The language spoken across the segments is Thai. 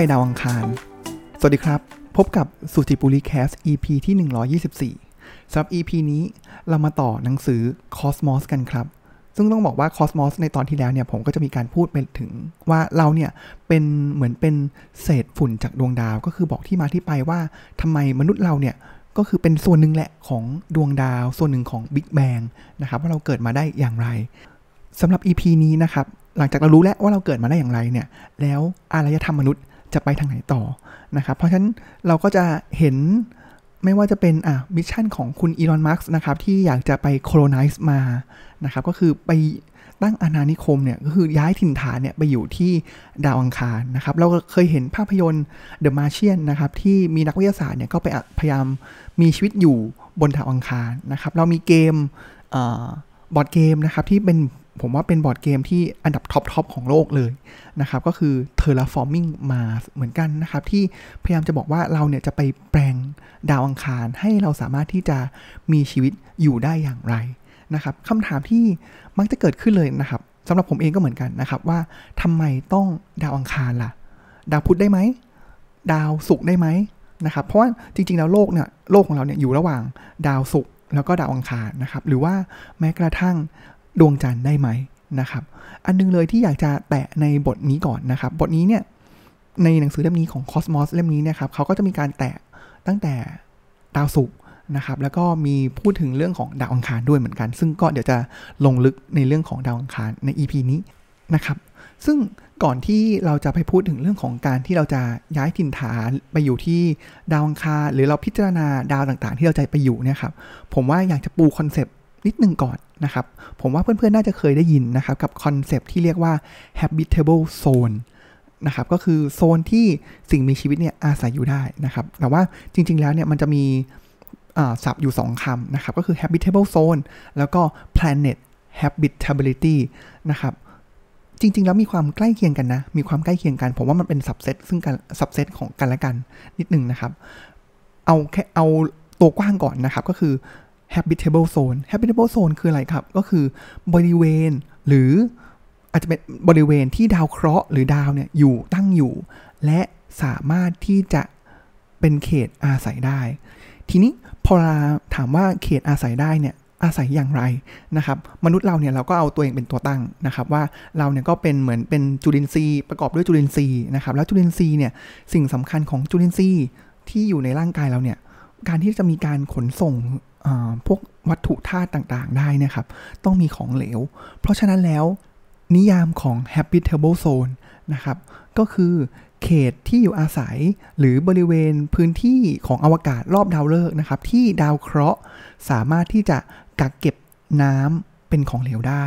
ไปดาวอังคาร สวัสดีครับ พบกับสุจิปุริแคส EP ที่ 124สำหรับ EP นี้เรามาต่อหนังสือ Cosmos กันครับ ซึ่งต้องบอกว่า Cosmos ในตอนที่แล้วเนี่ย ผมก็จะมีการพูดไปถึงว่าเราเนี่ยเป็นเหมือนเป็นเศษฝุ่นจากดวงดาว ก็คือบอกที่มาที่ไปว่าทำไมมนุษย์เราเนี่ยก็คือเป็นส่วนหนึ่งแหละของดวงดาว ส่วนหนึ่งของ Big Bang นะครับว่าเราเกิดมาได้อย่างไรสำหรับ EP นี้นะครับหลังจากเรารู้แล้วว่าเราเกิดมาได้อย่างไรเนี่ย แล้วอารยธรรมมนุษย์ จะไปทางไหนต่อนะครับ เพราะฉะนั้นเราก็จะเห็นไม่ว่าจะเป็นอะมิชชั่นของคุณอีลอนมัสก์นะครับ ที่อยากจะไป colonize Mars นะครับ ก็คือไปตั้งอาณานิคมเนี่ยก็คือย้ายถิ่นฐานเนี่ยไปอยู่ที่ดาวอังคารนะครับ เราเคยเห็นภาพยนตร์ The Martian นะครับ ที่มีนักวิทยาศาสตร์เนี่ยก็ไปพยายามมีชีวิตอยู่บนดาวอังคารนะครับ เรามีเกม บอร์ดเกมนะครับที่เป็นผมว่าเป็นบอร์ดเกมที่อันดับ top top ของโลกเลยนะครับก็คือ Terraforming Mars เหมือนกันนะครับ ที่พยายามจะบอกว่าเราเนี่ยจะไปแปลงดาวอังคารให้เราสามารถที่จะมีชีวิตอยู่ได้อย่างไรนะครับคำถามที่มักจะเกิดขึ้นเลยนะครับสำหรับผมเองก็เหมือนกันนะครับว่าทำไมต้องดาวอังคารล่ะ ดาวพุธได้ไหม ดาวศุกร์ได้ไหมนะครับเพราะว่าจริงๆแล้วโลกเนี่ยโลกของเราเนี่ยอยู่ระหว่างดาวศุกร์ แล้วก็ดาวอังคารนะครับ หรือว่าแม้กระทั่งดวงจันทร์ได้ไหมนะครับ อันนึงเลยที่อยากจะแตะในบทนี้ก่อนนะครับ บทนี้เนี่ยในหนังสือเล่มนี้ของ Cosmos เล่มนี้เนี่ยครับเขาก็จะมีการแตะตั้งแต่ดาวศุกร์นะครับ แล้วก็มีพูดถึงเรื่องของดาวอังคารด้วยเหมือนกัน ซึ่งก็เดี๋ยวจะลงลึกในเรื่องของดาวอังคารใน EP นี้นะครับ ซึ่ง ก่อนที่เราจะไปพูดถึงเรื่องของการที่เราจะย้ายถิ่นฐานไปอยู่ที่ดาวอังคารหรือเราพิจารณาดาวต่างๆ ที่เราจะไปอยู่เนี่ยครับผมว่าอยากจะปูคอนเซปต์นิดนึงก่อนนะครับ ผมว่าเพื่อนๆ น่าจะเคยได้ยินนะครับ กับคอนเซปต์ที่เรียกว่า habitable zone นะครับก็คือโซนที่สิ่งมีชีวิตเนี่ยอาศัยอยู่ได้นะครับ แต่ว่าจริงๆแล้วเนี่ยมันจะมีศัพท์อยู่ 2คำนะครับ ก็คือ habitable zone แล้วก็ planet habitability นะครับ จริง ๆ แล้วมีความใกล้เคียงกันนะ มีความใกล้เคียงกัน ผมว่ามันเป็นสับเซตซึ่งกันสับเซตของกันและกันนิดนึงนะครับ เอาแค่เอาตัวกว้างก่อนนะครับ ก็คือ habitable zone habitable zone คืออะไรครับ ก็คือบริเวณหรืออาจจะเป็นบริเวณที่ดาวเคราะห์หรือดาวเนี่ยอยู่ตั้งอยู่ และสามารถที่จะเป็นเขตอาศัยได้ ทีนี้พอถามว่าเขตอาศัยได้เนี่ย อาศัยอย่างไรนะครับมนุษย์เราเนี่ยเราก็เอาตัวเองเป็นตัวตั้งนะครับ ว่าเราเนี่ยก็เป็นเหมือนเป็นจุลินทรีย์ประกอบด้วยจุลินทรีย์นะครับ แล้วจุลินทรีย์เนี่ยสิ่งสำคัญของจุลินทรีย์ที่อยู่ในร่างกายเราเนี่ยการที่จะมีการขนส่งพวกวัตถุธาตุต่างๆ ได้นะครับ ต้องมีของเหลว เพราะฉะนั้นแล้วนิยามของ habitable zone นะครับ ก็คือเขตที่อยู่อาศัยหรือบริเวณพื้นที่ของอวกาศรอบดาวฤกษ์นะครับ ที่ดาวเคราะห์สามารถที่จะ กักเก็บน้ำเป็นของเหลวได้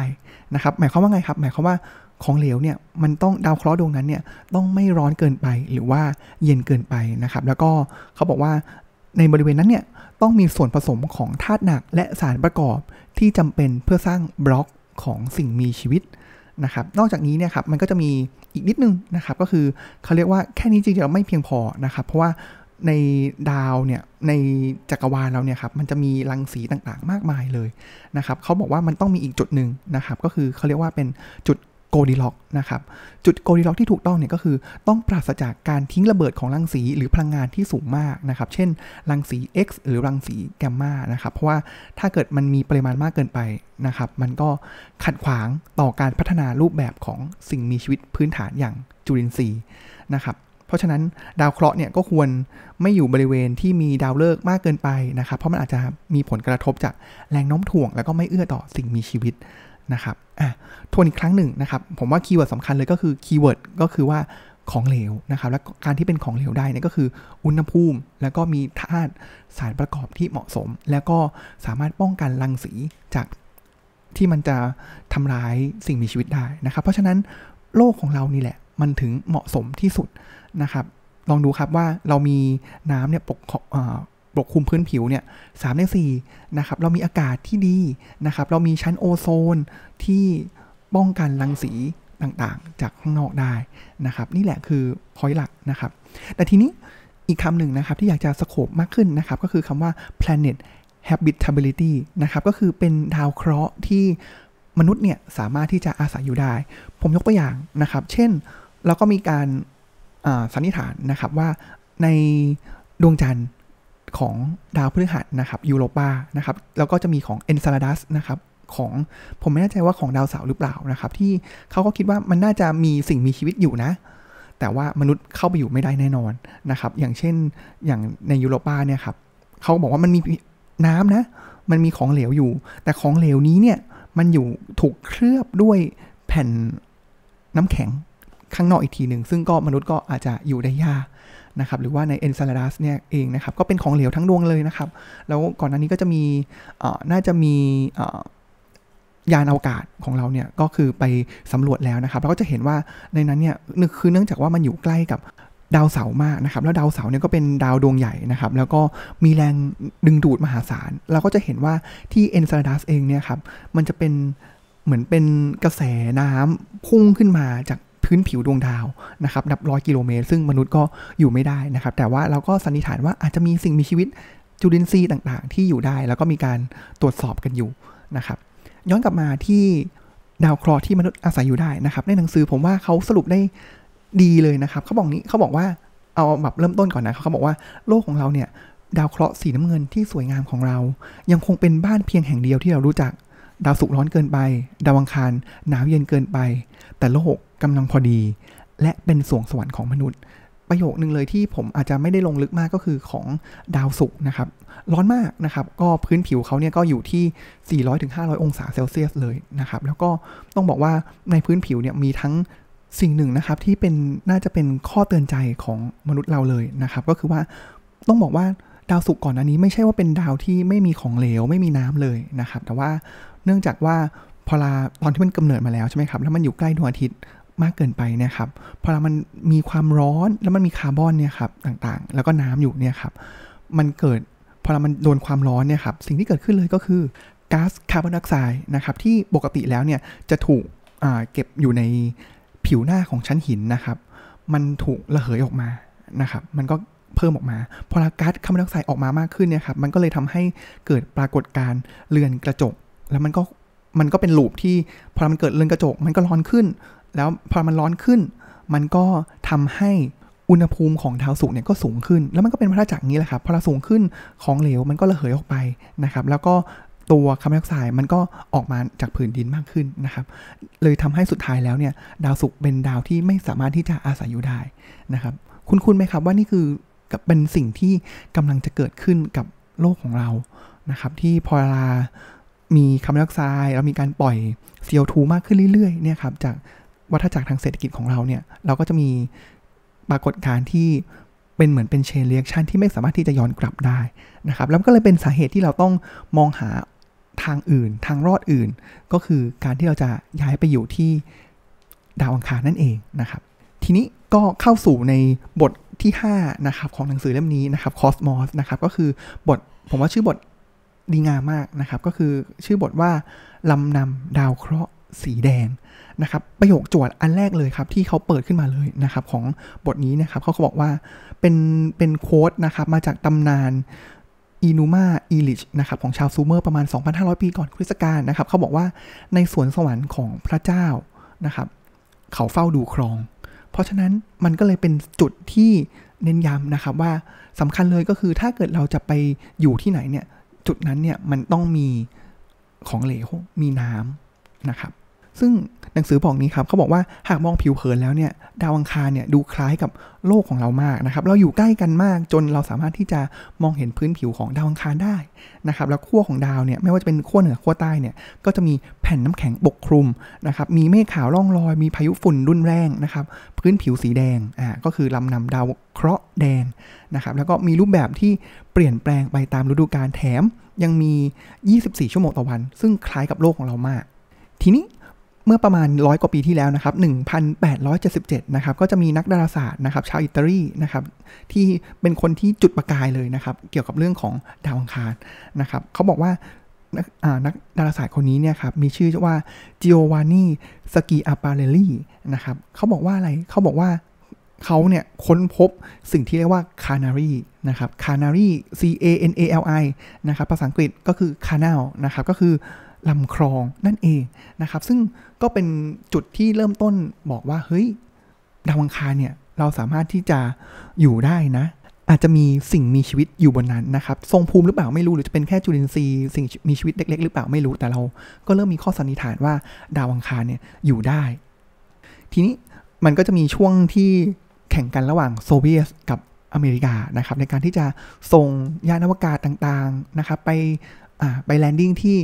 นะครับ หมายความว่าไงครับ หมายความว่าของเหลวเนี่ยมันต้องดาวเคราะห์ดวงนั้นเนี่ยต้องไม่ร้อนเกินไปหรือว่าเย็นเกินไปนะครับ แล้วก็เขาบอกว่าในบริเวณนั้นเนี่ยต้องมีส่วนผสมของธาตุหนักและสารประกอบที่จำเป็นเพื่อสร้างบล็อกของสิ่งมีชีวิตนะครับ นอกจากนี้เนี่ยครับมันก็จะมีอีกนิดนึงนะครับ ก็คือเขาเรียกว่าแค่นี้จริงๆไม่เพียงพอนะครับ เพราะว่า ในดาวเนี่ยในจักรวาลเราเนี่ยครับมันจะมีรังสีต่างๆ มากมายเลยนะครับเขาบอกว่ามันต้องมีอีกจุดหนึ่งนะครับก็คือเขาเรียกว่าเป็นจุดโกดีล็อกนะครับจุดโกดีล็อกที่ถูกต้องเนี่ยก็คือต้องปราศจากการทิ้งระเบิดของรังสีหรือพลังงานที่สูงมากนะครับ เช่นรังสี X หรือรังสีแกมมานะครับ เพราะว่าถ้าเกิดมันมีปริมาณมากเกินไปนะครับ มันก็ขัดขวางต่อการพัฒนารูปแบบของสิ่งมีชีวิตพื้นฐานอย่างจุลินทรีย์นะครับ เพราะฉะนั้นดาวเคราะห์เนี่ยก็ควรไม่อยู่บริเวณที่มีดาวฤกษ์มากเกินไปนะครับ เพราะมันอาจจะมีผลกระทบจากแรงโน้มถ่วง แล้วก็ไม่เอื้อต่อสิ่งมีชีวิตนะครับอะทวนอีกครั้งหนึ่งนะครับ ผมว่า keyword สำคัญเลยก็คือ keyword ก็คือว่าของเหลวนะครับ และการที่เป็นของเหลวได้นี่ก็คืออุณหภูมิ แล้วก็มีธาตุสารประกอบที่เหมาะสม แล้วก็สามารถป้องกันรังสีจากที่มันจะทำร้ายสิ่งมีชีวิตได้นะครับ เพราะฉะนั้นโลกของเรานี่แหละ มันถึงเหมาะสมที่สุดนะครับ ลองดูครับว่าเรามีน้ำเนี่ยปกปกคลุมพื้นผิวเนี่ยสามในสี่นะครับ เรามีอากาศที่ดีนะครับ เรามีชั้นโอโซนที่ป้องกันรังสีต่างๆ จากข้างนอกได้นะครับ นี่แหละคือพอยต์หลักนะครับ แต่ทีนี้อีกคำหนึ่งนะครับที่อยากจะสโคบมากขึ้นนะครับ ก็คือคำว่า planet habitability นะครับ ก็คือเป็นดาวเคราะห์ที่มนุษย์เนี่ยสามารถที่จะอาศัยอยู่ได้ ผมยกตัวอย่างนะครับ เช่น เราก็มีการสันนิษฐานนะครับว่าในดวงจันทร์ของดาวพฤหัสนะครับยูโรปานะครับแล้วก็จะมีของเอนซาลาดัสนะครับของผมไม่แน่ใจว่าของดาวเสาร์หรือเปล่านะครับที่เขาก็คิดว่ามันน่าจะมีสิ่งมีชีวิตอยู่นะ แต่ว่ามนุษย์เข้าไปอยู่ไม่ได้แน่นอนนะครับอย่างเช่นอย่างในยูโรปาเนี่ยครับเขาบอกว่ามันมีน้ำนะ มันมีของเหลวอยู่ แต่ของเหลวนี้เนี่ยมันอยู่ถูกเคลือบด้วยแผ่นน้ำแข็ง ข้างนอกอีกทีหนึ่ง ซึ่งก็มนุษย์ก็อาจจะอยู่ได้ยากนะครับหรือว่าในเอนซาลาดัสเนี่ยเองนะครับก็เป็นของเหลวทั้งดวงเลยนะครับ แล้วก่อนหน้านี้ก็จะมีน่าจะมียานอวกาศของเราเนี่ยก็คือไปสำรวจแล้วนะครับเราก็จะเห็นว่าในนั้นเนี่ยคือเนื่องจากว่ามันอยู่ใกล้กับดาวเสาร์มากนะครับ แล้วดาวเสาร์เนี่ยก็เป็นดาวดวงใหญ่นะครับ แล้วก็มีแรงดึงดูดมหาศาลเราก็จะเห็นว่าที่เอนซาดัสเองเนี่ยครับมันจะเป็นเหมือนเป็นกระแสน้ำพุ่งขึ้นมาจาก พื้นผิวดวงดาวนะครับนับร้อยกิโลเมตร ซึ่งมนุษย์ก็อยู่ไม่ได้นะครับ แต่ว่าเราก็สันนิษฐานว่าอาจจะมีสิ่งมีชีวิตจุลินทรีย์ต่างๆ ที่อยู่ได้ แล้วก็มีการตรวจสอบกันอยู่นะครับ ย้อนกลับมาที่ดาวเคราะห์ที่มนุษย์อาศัยอยู่ได้นะครับ ในหนังสือผมว่าเขาสรุปได้ดีเลยนะครับเขาบอกนี้เขาบอกว่าเอาแบบเริ่มต้นก่อนนะเขาบอกว่าโลกของเราเนี่ยดาวเคราะห์สีน้ำเงินที่สวยงามของเรา ยังคงเป็นบ้านเพียงแห่งเดียวที่เรารู้จัก ดาวศุกร์ร้อนเกินไป ดาวอังคารหนาวเย็นเกินไป แต่โลก กำลังพอดี และเป็นสวงสวรรค์ของมนุษย์ ประโยคนึงเลยที่ผมอาจจะไม่ได้ลงลึกมากก็คือของดาวศุกร์นะครับ ร้อนมากนะครับ ก็พื้นผิวเขาเนี่ยก็อยู่ที่ 400-500ถึงองศาเซลเซียสเลยนะครับ แล้วก็ต้องบอกว่าในพื้นผิวเนี่ยมีทั้งสิ่งหนึ่งนะครับที่เป็นน่าจะเป็นข้อเตือนใจของมนุษย์เราเลยนะครับ ก็คือว่าต้องบอกว่าดาวศุกร์ก่อนอันนี้ไม่ใช่ว่าเป็นดาวที่ไม่มีของเหลวไม่มีน้ำเลยนะครับ แต่ว่าเนื่องจากว่าพอลาตอนที่มันกำเนิดมาแล้วใช่ไหมครับแล้วมันอยู่ใกล้ดวงอาทิตย์ มากเกินไปเนี่ยครับพอลามันมีความร้อนแล้วมันมีคาร์บอนเนี่ยครับต่างๆ แล้วก็น้ำอยู่เนี่ยครับมันเกิดพอลามันโดนความร้อนเนี่ยครับสิ่งที่เกิดขึ้นเลยก็คือก๊าซคาร์บอนไดออกไซด์นะครับที่ปกติแล้วเนี่ยจะถูกเก็บอยู่ในผิวหน้าของชั้นหินนะครับ มันถูกระเหยออกมานะครับมันก็เพิ่มออกมา พอลาก๊าซคาร์บอนไดออกไซด์ออกมามากขึ้นเนี่ยครับมันก็เลยทำให้เกิดปรากฏการเรือนกระจก แล้วมันก็มันก็เป็นลูปที่พอมันเกิดเรือนกระจก มันก็ร้อนขึ้น แล้วพอมันร้อนขึ้น มันก็ทำให้อุณหภูมิของดาวศุกร์เนี่ยก็สูงขึ้น แล้วมันก็เป็นพระจักรนี้แหละครับพอเราสูงขึ้นของเหลวมันก็ระเหยออกไปนะครับ แล้วก็ตัวคาร์บอนไดออกไซด์มันก็ออกมาจากผืนดินมากขึ้นนะครับ เลยทำให้สุดท้ายแล้วเนี่ยดาวศุกร์เป็นดาวที่ไม่สามารถที่จะอาศัยอยู่ได้นะครับ คุณคุณไหมครับว่านี่คือเป็นสิ่งที่กำลังจะเกิดขึ้นกับโลกของเรานะครับ ที่พอเวลามีคาร์บอนไดออกไซด์เรามีการปล่อย CO2 มากขึ้นเรื่อยๆเนี่ยครับจาก วัฏจักรทางเศรษฐกิจของเราเนี่ยเราก็จะมีปรากฏการณ์ที่เป็นเหมือนเป็นเชนเรียกชันที่ไม่สามารถที่จะย้อนกลับได้นะครับแล้วก็เลยเป็นสาเหตุที่เราต้องมองหาทางอื่น ทางรอดอื่น ก็คือการที่เราจะย้ายไปอยู่ที่ดาวอังคารนั่นเองนะครับ ทีนี้ก็เข้าสู่ในบทที่ 5 นะครับ ของหนังสือเล่มนี้นะครับคอสมอสนะครับ ก็คือบทผมว่าชื่อบทดีงามมากนะครับ ก็คือชื่อบทว่าลำนำดาวเคราะห์ สีแดงนะครับประโยค quote อันแรกเลยครับที่เขาเปิดขึ้นมาเลยนะครับของบทนี้นะครับเขาเขาบอกว่าเป็นเป็น quote นะครับมาจากตำนานอีนูมาอีลิชนะครับของชาวซูเมอร์ประมาณ 2,500 ปีก่อนคริสต์กาลนะครับเขาบอกว่าในสวนสวรรค์ของพระเจ้านะครับเขาเฝ้าดูครอง เพราะฉะนั้นมันก็เลยเป็นจุดที่เน้นย้ำนะครับว่าสำคัญเลยก็คือถ้าเกิดเราจะไปอยู่ที่ไหนเนี่ยจุดนั้นเนี่ยมันต้องมีของเหลวมีน้ำนะครับ ซึ่งหนังสือบอกนี้ครับเขาบอกว่าหากมองผิวเผินแล้วเนี่ยดาวอังคารเนี่ยดูคล้ายกับโลกของเรามากนะครับ เราอยู่ใกล้กันมากจนเราสามารถที่จะมองเห็นพื้นผิวของดาวอังคารได้นะครับ แล้วขั้วของดาวเนี่ยไม่ว่าจะเป็นขั้วเหนือขั้วใต้เนี่ยก็จะมีแผ่นน้ำแข็งปกคลุมนะครับ มีเมฆขาวล่องลอย มีพายุฝุ่นรุนแรงนะครับ พื้นผิวสีแดงอ่าก็คือลำนำดาวเคราะห์แดงนะครับ แล้วก็มีรูปแบบที่เปลี่ยนแปลงไปตามฤดูกาลแถมยังมี 24 ชั่วโมงต่อวัน ซึ่งคล้ายกับโลกของเรามาก ทีนี้ เมื่อประมาณร้อยกว่าปีที่แล้วนะครับ 1877 นะครับ ก็จะมีนักดาราศาสตร์นะครับ ชาวอิตาลีนะครับ ที่เป็นคนที่จุดประกายเลยนะครับ เกี่ยวกับเรื่องของดาวอังคารนะครับ เขาบอกว่านักดาราศาสตร์คนนี้เนี่ยครับ มีชื่อว่าจิโอวานนีสกีอาปาเรลีนะครับ เขาบอกว่าอะไร เขาบอกว่าเขาเนี่ยค้นพบสิ่งที่เรียกว่าคานารีนะครับ คานารี C A N A L I นะครับ ภาษาอังกฤษก็คือ canal นะครับ ก็คือ ลำคลองนั่นเองนะครับ ซึ่งก็เป็นจุดที่เริ่มต้นบอกว่า เฮ้ย ดาวอังคารเนี่ย เราสามารถที่จะอยู่ได้นะ อาจจะมีสิ่งมีชีวิตอยู่บนนั้นนะครับ ทรงภูมิหรือเปล่าไม่รู้ หรือจะเป็นแค่จุลินทรีย์ สิ่งมีชีวิตเล็ก ๆ หรือเปล่าไม่รู้ แต่เราก็เริ่มมีข้อสันนิษฐานว่าดาวอังคารเนี่ยอยู่ได้ ทีนี้มันก็จะมีช่วงที่แข่งกันระหว่างโซเวียตกับอเมริกานะครับในการที่จะส่งยานอวกาศต่างๆนะครับ ไปไปแลนดิ้งที่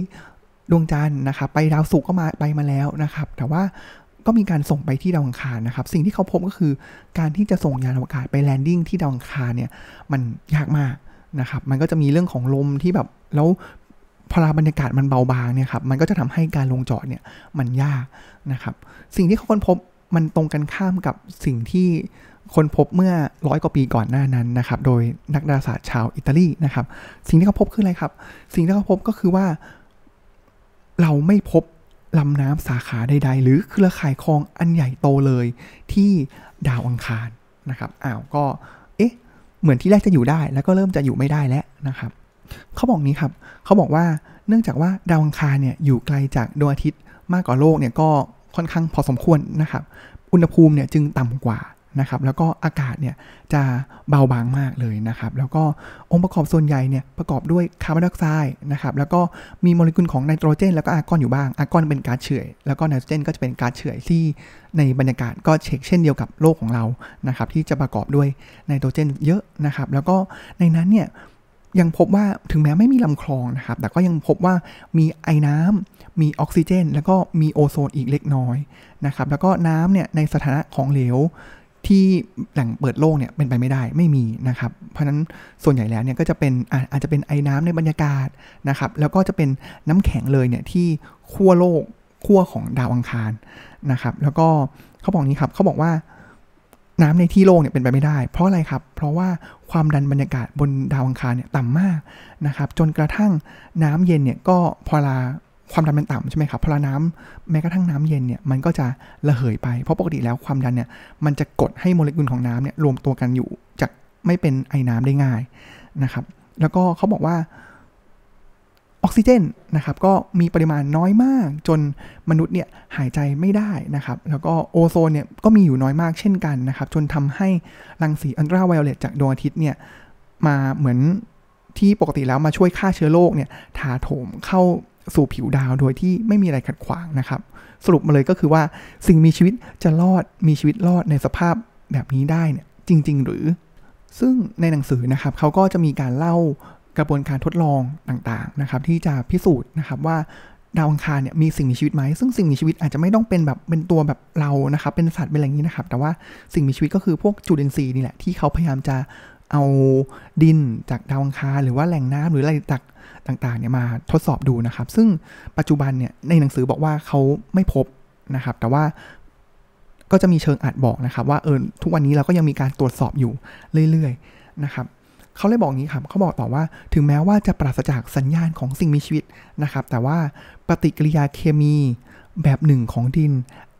ดวงจันทร์นะครับไปดาวศุกร์ก็มาไปมาแล้วนะครับ แต่ว่าก็มีการส่งไปที่ดาวอังคารนะครับ สิ่งที่เขาพบก็คือการที่จะส่งยานอวกาศไป landing ที่ดาวอังคารเนี่ยมันยากมากนะครับ มันก็จะมีเรื่องของลมที่แบบแล้วพอบรรยากาศมันเบาบางเนี่ยครับ มันก็จะทำให้การลงจอดเนี่ยมันยากนะครับ สิ่งที่เขาค้นพบมันตรงกันข้ามกับสิ่งที่คนพบเมื่อร้อยกว่าปีก่อนหน้านั้นนะครับ โดยนักดาราศาสตร์ชาวอิตาลีนะครับ สิ่งที่เขาพบคืออะไรครับ สิ่งที่เขาพบก็คือว่า เราไม่พบลำน้ำสาขาใด ๆ หรือเครือข่ายคลองอันใหญ่โตเลยที่ดาวอังคารนะครับอ้าวก็เอ๊ะเหมือนที่แรกจะอยู่ได้แล้วก็เริ่มจะอยู่ไม่ได้แล้วนะครับเขาบอกนี้ครับเขาบอกว่าเนื่องจากว่าดาวอังคารเนี่ยอยู่ไกลจากดวงอาทิตย์มากกว่าโลกเนี่ยก็ค่อนข้างพอสมควรนะครับ อุณหภูมิเนี่ยจึงต่ำกว่า นะครับแล้วก็อากาศเนี่ยจะเบาบางมากเลยนะครับแล้วก็องค์ประกอบส่วนใหญ่เนี่ยประกอบด้วยคาร์บอนไดออกไซด์นะครับแล้วก็มีโมเลกุลของไนโตรเจน แล้วก็อาร์กอนอยู่บ้างอาร์กอนเป็นก๊าซเฉื่อยแล้วก็ไนโตรเจนก็จะเป็นก๊าซเฉื่อยที่ในบรรยากาศก็เช็คเช่นเดียวกับโลกของเรานะครับที่จะประกอบด้วยไนโตรเจนเยอะนะครับแล้วก็ในนั้นเนี่ยยังพบว่าถึงแม้ไม่มีลำคลองนะครับ แต่ก็ยังพบว่ามีไอน้ำมีออกซิเจน แล้วก็มีโอโซนอีกเล็กน้อยนะครับ แล้วก็น้ำเนี่ยในสถานะของเหลว ที่แหล่งเปิดโล่งเนี่ยเป็นไปไม่ได้ไม่มีนะครับ เพราะนั้นส่วนใหญ่แล้วเนี่ยก็จะเป็นอาจจะเป็นไอ้น้ำในบรรยากาศนะครับ แล้วก็จะเป็นน้ำแข็งเลยเนี่ยที่ขั้วโลกขั้วของดาวอังคารนะครับ แล้วก็เขาบอกนี้ครับเขาบอกว่าน้ำในที่โล่งเนี่ยเป็นไปไม่ได้ เพราะอะไรครับ เพราะว่าความดันบรรยากาศบนดาวอังคารเนี่ยต่ำมากนะครับ จนกระทั่งน้ำเย็นเนี่ยก็พอลา ความดันมันต่ำใช่ไหมครับพอน้ำแม้กระทั่งน้ำเย็นเนี่ยมันก็จะระเหยไป เพราะปกติแล้วความดันเนี่ยมันจะกดให้โมเลกุลของน้ำเนี่ยรวมตัวกันอยู่จะไม่เป็นไอ้น้ำได้ง่ายนะครับ แล้วก็เขาบอกว่าออกซิเจนนะครับก็มีปริมาณน้อยมากจนมนุษย์เนี่ยหายใจไม่ได้นะครับ แล้วก็โอโซนเนี่ยก็มีอยู่น้อยมากเช่นกันนะครับ จนทำให้รังสีอันตราไวโอเลตจากดวงอาทิตย์เนี่ยมาเหมือนที่ปกติแล้วมาช่วยฆ่าเชื้อโรคเนี่ยถาโถมเข้า สู่ผิวดาวโดยที่ไม่มีอะไรขัดขวางนะครับ สรุปมาเลยก็คือว่าสิ่งมีชีวิตจะรอดมีชีวิตรอดในสภาพแบบนี้ได้เนี่ยจริง ๆ หรือ ซึ่งในหนังสือนะครับเขาก็จะมีการเล่ากระบวนการทดลองต่างๆนะครับ ที่จะพิสูจน์นะครับว่าดาวอังคารเนี่ยมีสิ่งมีชีวิตไหม ซึ่งสิ่งมีชีวิตอาจจะไม่ต้องเป็นแบบเป็นตัวแบบเรานะครับ เป็นสัตว์เป็นอะไรอย่างนี้นะครับ แต่ว่าสิ่งมีชีวิตก็คือพวกจุลินทรีย์นี่แหละที่เขาพยายามจะเอาดินจากดาวอังคารหรือว่าแหล่งน้ำหรืออะไรจาก ต่างๆเนี่ยมาทดสอบดูนะครับ ซึ่งปัจจุบันเนี่ยในหนังสือบอกว่าเขาไม่พบนะครับ แต่ว่าก็จะมีเชิงอาจบอกนะครับ ว่าเออทุกวันนี้เราก็ยังมีการตรวจสอบอยู่เรื่อยๆนะครับเขาเลยบอกงี้ครับเขาบอกต่อว่าถึงแม้ว่าจะปราศจากสัญญาณของสิ่งมีชีวิตนะครับ แต่ว่าปฏิกิริยาเคมีแบบหนึ่งของดิน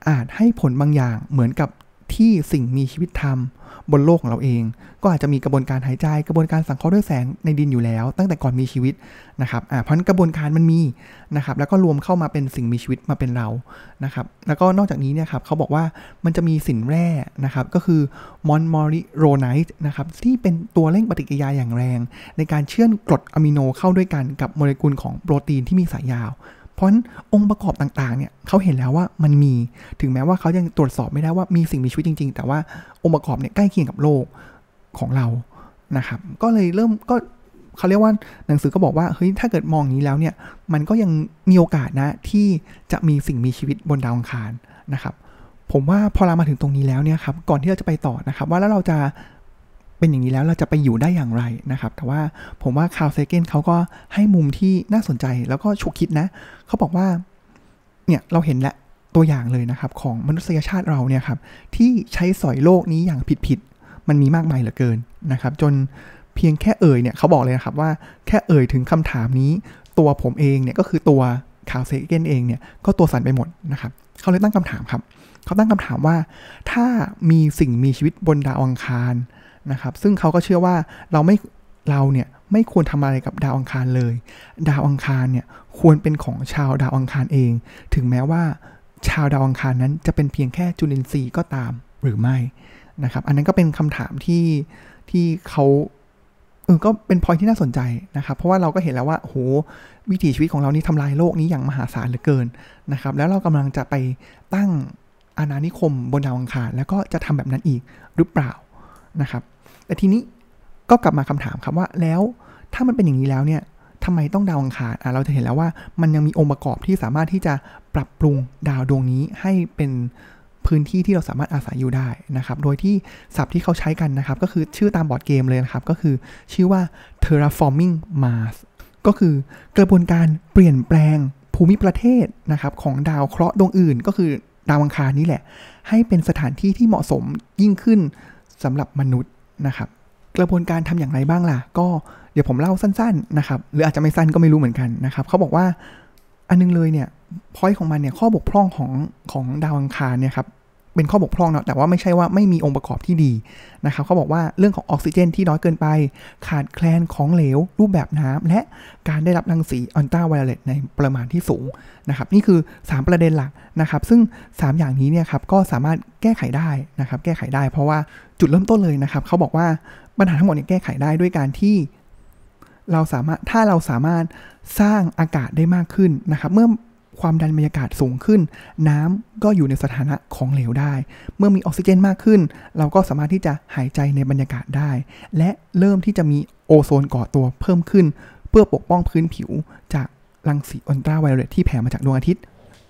อาจให้ผลบางอย่างเหมือนกับ ที่สิ่งมีชีวิตทำบนโลกของเราเอง ก็อาจจะมีกระบวนการหายใจกระบวนการสังเคราะห์ด้วยแสงในดินอยู่แล้ว ตั้งแต่ก่อนมีชีวิตนะครับอ่าเพราะกระบวนการมันมีนะครับแล้วก็รวมเข้ามาเป็นสิ่งมีชีวิตมาเป็นเรานะครับแล้วก็นอกจากนี้เนี่ยครับเขาบอกว่ามันจะมีสินแร่นะครับก็คือมอนมอริโรไนท์นะครับที่เป็นตัวเร่งปฏิกิริยาอย่างแรง ในการเชื่อมกรดอะมิโนเข้าด้วยกันกับโมเลกุลของโปรตีนที่มีสายยาว เพราะนั้นองค์ประกอบต่างๆเนี่ยเขาเห็นแล้วว่ามันมีถึงแม้ว่าเขายังตรวจสอบไม่ได้ว่ามีสิ่งมีชีวิตจริง ๆ แต่ว่าองค์ประกอบเนี่ยใกล้เคียงกับโลกของเรานะครับก็เลยเริ่มก็เขาเรียกว่าหนังสือก็บอกว่าเฮ้ยถ้าเกิดมองนี้แล้วเนี่ยมันก็ยังมีโอกาสนะที่จะมีสิ่งมีชีวิตบนดาวอังคารนะครับผมว่าพอเรามาถึงตรงนี้แล้วเนี่ยครับก่อนที่เราจะไปต่อนะครับว่าแล้วเราจะ เป็นอย่างนี้แล้วเราจะไปอยู่ได้อย่างไรนะครับ แต่ว่าผมว่าคาร์เซเกนเขาก็ให้มุมที่น่าสนใจแล้วก็ฉุกคิดนะ เขาบอกว่า เนี่ยเราเห็นและตัวอย่างเลยนะครับ ของมนุษยชาติเราเนี่ยครับที่ใช้สอยโลกนี้อย่างผิดๆ มันมีมากมายเหลือเกินนะครับ จนเพียงแค่เอ่ยเนี่ยเขาบอกเลยนะครับว่าแค่เอ่ยถึงคำถามนี้ ตัวผมเองเนี่ยก็คือตัวคาร์เซเกนเองเนี่ยก็ตัวสั่นไปหมดนะครับเขาเลยตั้งคำถามครับ เขาตั้งคำถามว่า ถ้ามีสิ่งมีชีวิตบนดาวอังคาร นะครับ ซึ่งเขาก็เชื่อว่าเราไม่เราเนี่ยไม่ควรทำอะไรกับดาวอังคารเลย ดาวอังคารเนี่ยควรเป็นของชาวดาวอังคารเอง ถึงแม้ว่าชาวดาวอังคารนั้นจะเป็นเพียงแค่จุลินทรีย์ก็ตามหรือไม่นะครับ อันนั้นก็เป็นคำถามที่ที่เขาเออก็เป็นพอยที่น่าสนใจนะครับ เพราะว่าเราก็เห็นแล้วว่าโหวิถีชีวิตของเรานี่ทำลายโลกนี้อย่างมหาศาลเหลือเกินนะครับ แล้วเรากำลังจะไปตั้งอาณานิคมบนดาวอังคาร แล้วก็จะทำแบบนั้นอีกหรือเปล่านะครับ แต่ทีนี้ก็กลับมาคำถามครับว่าแล้วถ้ามันเป็นอย่างนี้แล้วเนี่ยทำไมต้องดาวอังคารอะเราจะเห็นแล้วว่ามันยังมีองค์ประกอบที่สามารถที่จะปรับปรุงดาวดวงนี้ให้เป็นพื้นที่ที่เราสามารถอาศัยอยู่ได้นะครับ โดยที่ศัพท์ที่เขาใช้กันนะครับ ก็คือชื่อตามบอร์ดเกมเลยนะครับ ก็คือชื่อว่า terraforming Mars ก็คือกระบวนการเปลี่ยนแปลงภูมิประเทศนะครับของดาวเคราะห์ดวงอื่น ก็คือดาวอังคารนี่แหละ ให้เป็นสถานที่ที่เหมาะสมยิ่งขึ้นสำหรับมนุษย์ นะครับกระบวนการทำอย่างไรบ้างล่ะ ก็เดี๋ยวผมเล่าสั้นๆนะครับหรืออาจจะไม่สั้นก็ไม่รู้เหมือนกันนะครับเขาบอกว่าอันนึงเลยเนี่ยพอยของมันเนี่ยข้อบกพร่องของของดาวอังคารเนี่ยครับ เป็นข้อบกพร่องเนาะแต่ว่าไม่ใช่ว่าไม่มีองค์ประกอบที่ดีนะครับเขาบอกว่าเรื่องของออกซิเจนที่น้อยเกินไป ขาดแคลนของเหลว รูปแบบน้ำและการได้รับรังสีอัลตราไวโอเลตในปริมาณที่สูงนะครับนี่คือ 3 ประเด็นหลักนะครับ ซึ่ง 3 อย่างนี้เนี่ยครับก็สามารถแก้ไขได้นะครับแก้ไขได้ เพราะว่าจุดเริ่มต้นเลยนะครับเขาบอกว่าปัญหาทั้งหมดเนี่ยแก้ไขได้ด้วยการที่เราสามารถถ้าเราสามารถสร้างอากาศได้มากขึ้นนะครับ เมื่อ ความดันบรรยากาศสูงขึ้น น้ำก็อยู่ในสถานะของเหลวได้ เมื่อมีออกซิเจนมากขึ้น เราก็สามารถที่จะหายใจในบรรยากาศได้ และเริ่มที่จะมีโอโซนก่อตัวเพิ่มขึ้น เพื่อปกป้องพื้นผิวจากรังสีอัลตราไวโอเลตที่แผ่มาจากดวงอาทิตย์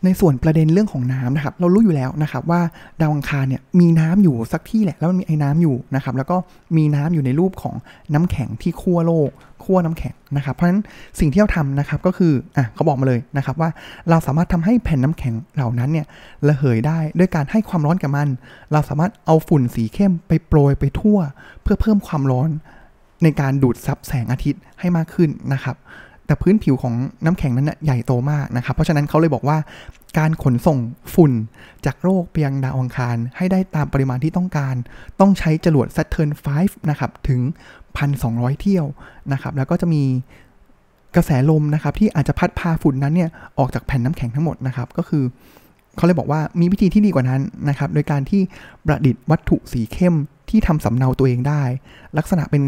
ในส่วนประเด็นเรื่องของน้ำนะครับ เรารู้อยู่แล้วนะครับว่าดาวอังคารเนี่ยมีน้ำอยู่สักที่แหละแล้วมันมีไอ้น้ำอยู่นะครับ แล้วก็มีน้ำอยู่ในรูปของน้ำแข็งที่ขั้วโลกขั้วน้ำแข็งนะครับ เพราะฉะนั้นสิ่งที่เราทำนะครับก็คืออะเขาบอกมาเลยนะครับว่าเราสามารถทำให้แผ่นน้ำแข็งเหล่านั้นเนี่ยระเหยได้ด้วยการให้ความร้อนกับมัน เราสามารถเอาฝุ่นสีเข้มไปโปรยไปทั่ว เพื่อเพิ่มความร้อนในการดูดซับแสงอาทิตย์ให้มากขึ้นนะครับ แต่พื้นผิวของน้ำแข็งนั้นนะใหญ่โตมากนะครับ เพราะฉะนั้นเขาเลยบอกว่าการขนส่งฝุ่นจากโลกไปยังดาวอังคาร ให้ได้ตามปริมาณที่ต้องการ ต้องใช้จรวด Saturn V นะครับ ถึง 1,200 เที่ยวนะครับ แล้วก็จะมีกระแสลมนะครับ ที่อาจจะพัดพาฝุ่นนั้นเนี่ยออกจากแผ่นน้ำแข็งทั้งหมดนะครับ ก็คือเขาเลยบอกว่ามีวิธีที่ดีกว่านั้นนะครับ โดยการที่ประดิษฐ์วัตถุสีเข้มที่ทำสำเนาตัวเองได้ ลักษณะเป็น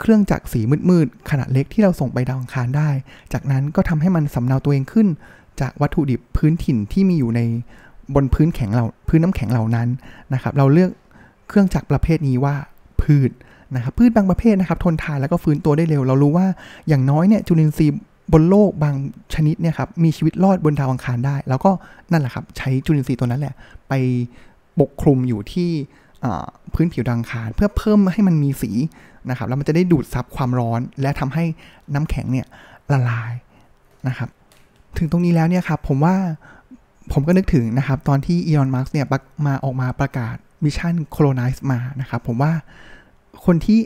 เครื่องจักรสีมืดๆขนาดเล็กที่เราส่งไปดาวอังคารได้ จากนั้นก็ทำให้มันสำเนาตัวเองขึ้น จากวัตถุดิบพื้นถิ่นที่มีอยู่ในบนพื้นแข็งเราพื้นน้ำแข็งเหล่านั้นนะครับ เราเลือกเครื่องจักรประเภทนี้ว่าพืชนะครับพืชบางประเภทนะครับ ทนทานแล้วก็ฟื้นตัวได้เร็ว เรารู้ว่าอย่างน้อยเนี่ยจุลินทรีย์บนโลกบางชนิดเนี่ยครับมีชีวิตรอดบนดาวอังคารได้ แล้วก็นั่นแหละครับใช้จุลินทรีย์ตัวนั้นแหละ ไปปกคลุมอยู่ที่พื้นผิวดาวอังคาร เพื่อเพิ่มให้มันมีสี นะครับแล้วมันจะได้ดูดซับความร้อน และทำให้น้ำแข็งเนี่ยละลายนะครับ ถึงตรงนี้แล้วเนี่ยครับผมว่าผมก็นึกถึงนะครับ ตอนที่อีลอนมัสก์เนี่ยมาออกมาประกาศ mission colonize Mars นะครับ ผมว่าคนที่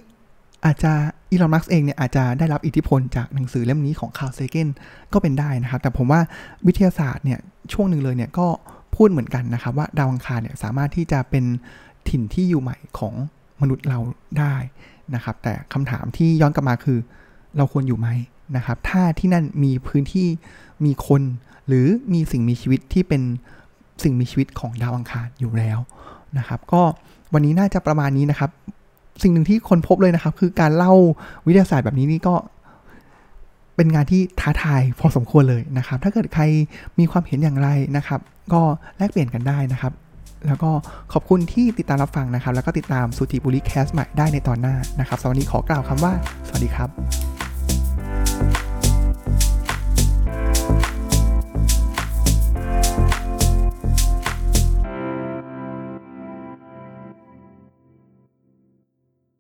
อาจจะอีลอนมัสก์เองเนี่ยอาจจะได้รับอิทธิพลจากหนังสือเล่มนี้ของคาร์ลเซเกนก็เป็นได้นะครับ แต่ผมว่าวิทยาศาสตร์เนี่ยช่วงหนึ่งเลยเนี่ยก็พูดเหมือนกันนะครับ ว่าดาวอังคารเนี่ยสามารถที่จะเป็นถิ่นที่อยู่ใหม่ของมนุษย์เราได้ นะครับ แต่คำถามที่ย้อนกลับมาคือ เราควรอยู่ไหมนะครับ ถ้าที่นั่นมีพื้นที่มีคน หรือมีสิ่งมีชีวิตที่เป็นสิ่งมีชีวิตของดาวอังคารอยู่แล้วนะครับ ก็วันนี้น่าจะประมาณนี้นะครับ สิ่งหนึ่งที่คนพบเลยนะครับ คือการเล่าวิทยาศาสตร์แบบนี้นี่ก็เป็นงานที่ท้าทายพอสมควรเลยนะครับ ถ้าเกิดใครมีความเห็นอย่างไรนะครับ ก็แลกเปลี่ยนกันได้นะครับ แล้วก็ขอบคุณที่ติดตามรับฟังนะครับ แล้วก็ติดตามสุติบุรีแคสใหม่ได้ในตอนหน้านะครับสวัสดีขอกล่าวคำว่า สวัสดีครับ